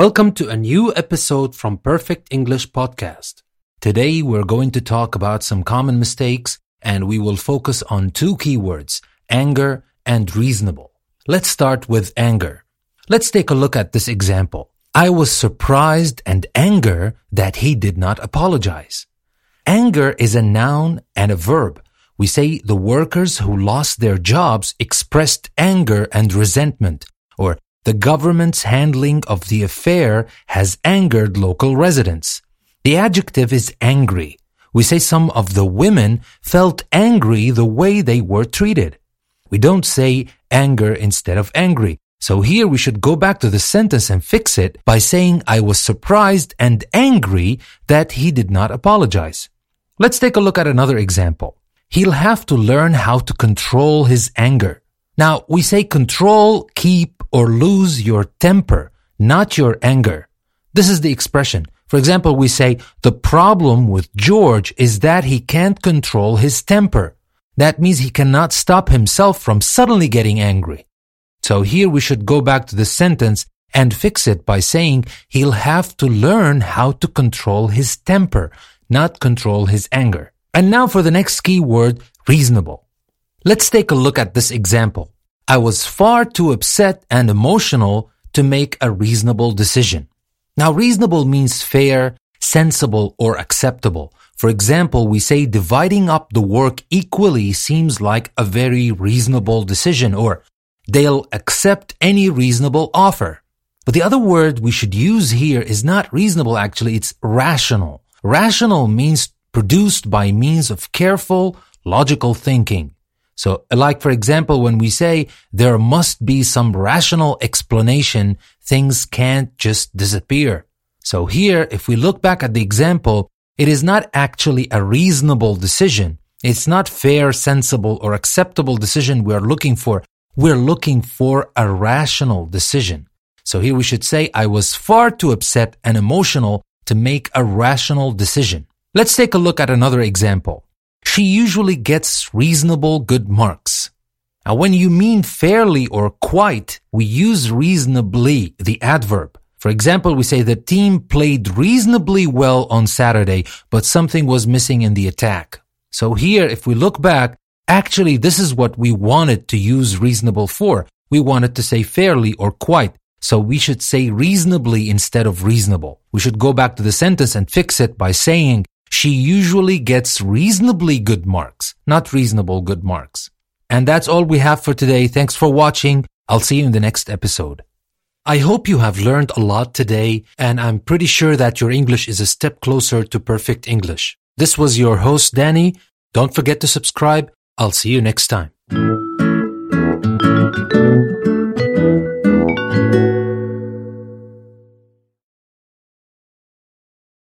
Welcome to a new episode from Perfect English Podcast. Today we're going to talk about some common mistakes and we will focus on two keywords, anger and reasonable. Let's start with anger. Let's take a look at this example. I was surprised and anger that he did not apologize. Anger is a noun and a verb. We say the workers who lost their jobs expressed anger and resentment, or the government's handling of the affair has angered local residents. The adjective is angry. We say some of the women felt angry the way they were treated. We don't say anger instead of angry. So here we should go back to the sentence and fix it by saying I was surprised and angry that he did not apologize. Let's take a look at another example. He'll have to learn how to control his anger. Now we say control, keep, or lose your temper, not your anger. This is the expression. For example, we say, the problem with George is that he can't control his temper. That means he cannot stop himself from suddenly getting angry. So here we should go back to the sentence and fix it by saying he'll have to learn how to control his temper, not control his anger. And now for the next key word, reasonable. Let's take a look at this example. I was far too upset and emotional to make a reasonable decision. Now, reasonable means fair, sensible, or acceptable. For example, we say dividing up the work equally seems like a very reasonable decision, or they'll accept any reasonable offer. But the other word we should use here is not reasonable, actually, it's rational. Rational means produced by means of careful, logical thinking. So, like for example, when we say there must be some rational explanation, things can't just disappear. So here, if we look back at the example, it is not actually a reasonable decision. It's not fair, sensible, or acceptable decision we're looking for. We're looking for a rational decision. So here we should say, I was far too upset and emotional to make a rational decision. Let's take a look at another example she usually gets reasonable good marks. Now, when you mean fairly or quite, we use reasonably, the adverb. For example, we say the team played reasonably well on Saturday, but something was missing in the attack. So here, if we look back, actually, this is what we wanted to use reasonable for. We wanted to say fairly or quite. So we should say reasonably instead of reasonable. We should go back to the sentence and fix it by saying she usually gets reasonably good marks, not reasonable good marks. And that's all we have for today. Thanks for watching. I'll see you in the next episode. I hope you have learned a lot today, and I'm pretty sure that your English is a step closer to perfect English. This was your host, Danny. Don't forget to subscribe. I'll see you next time.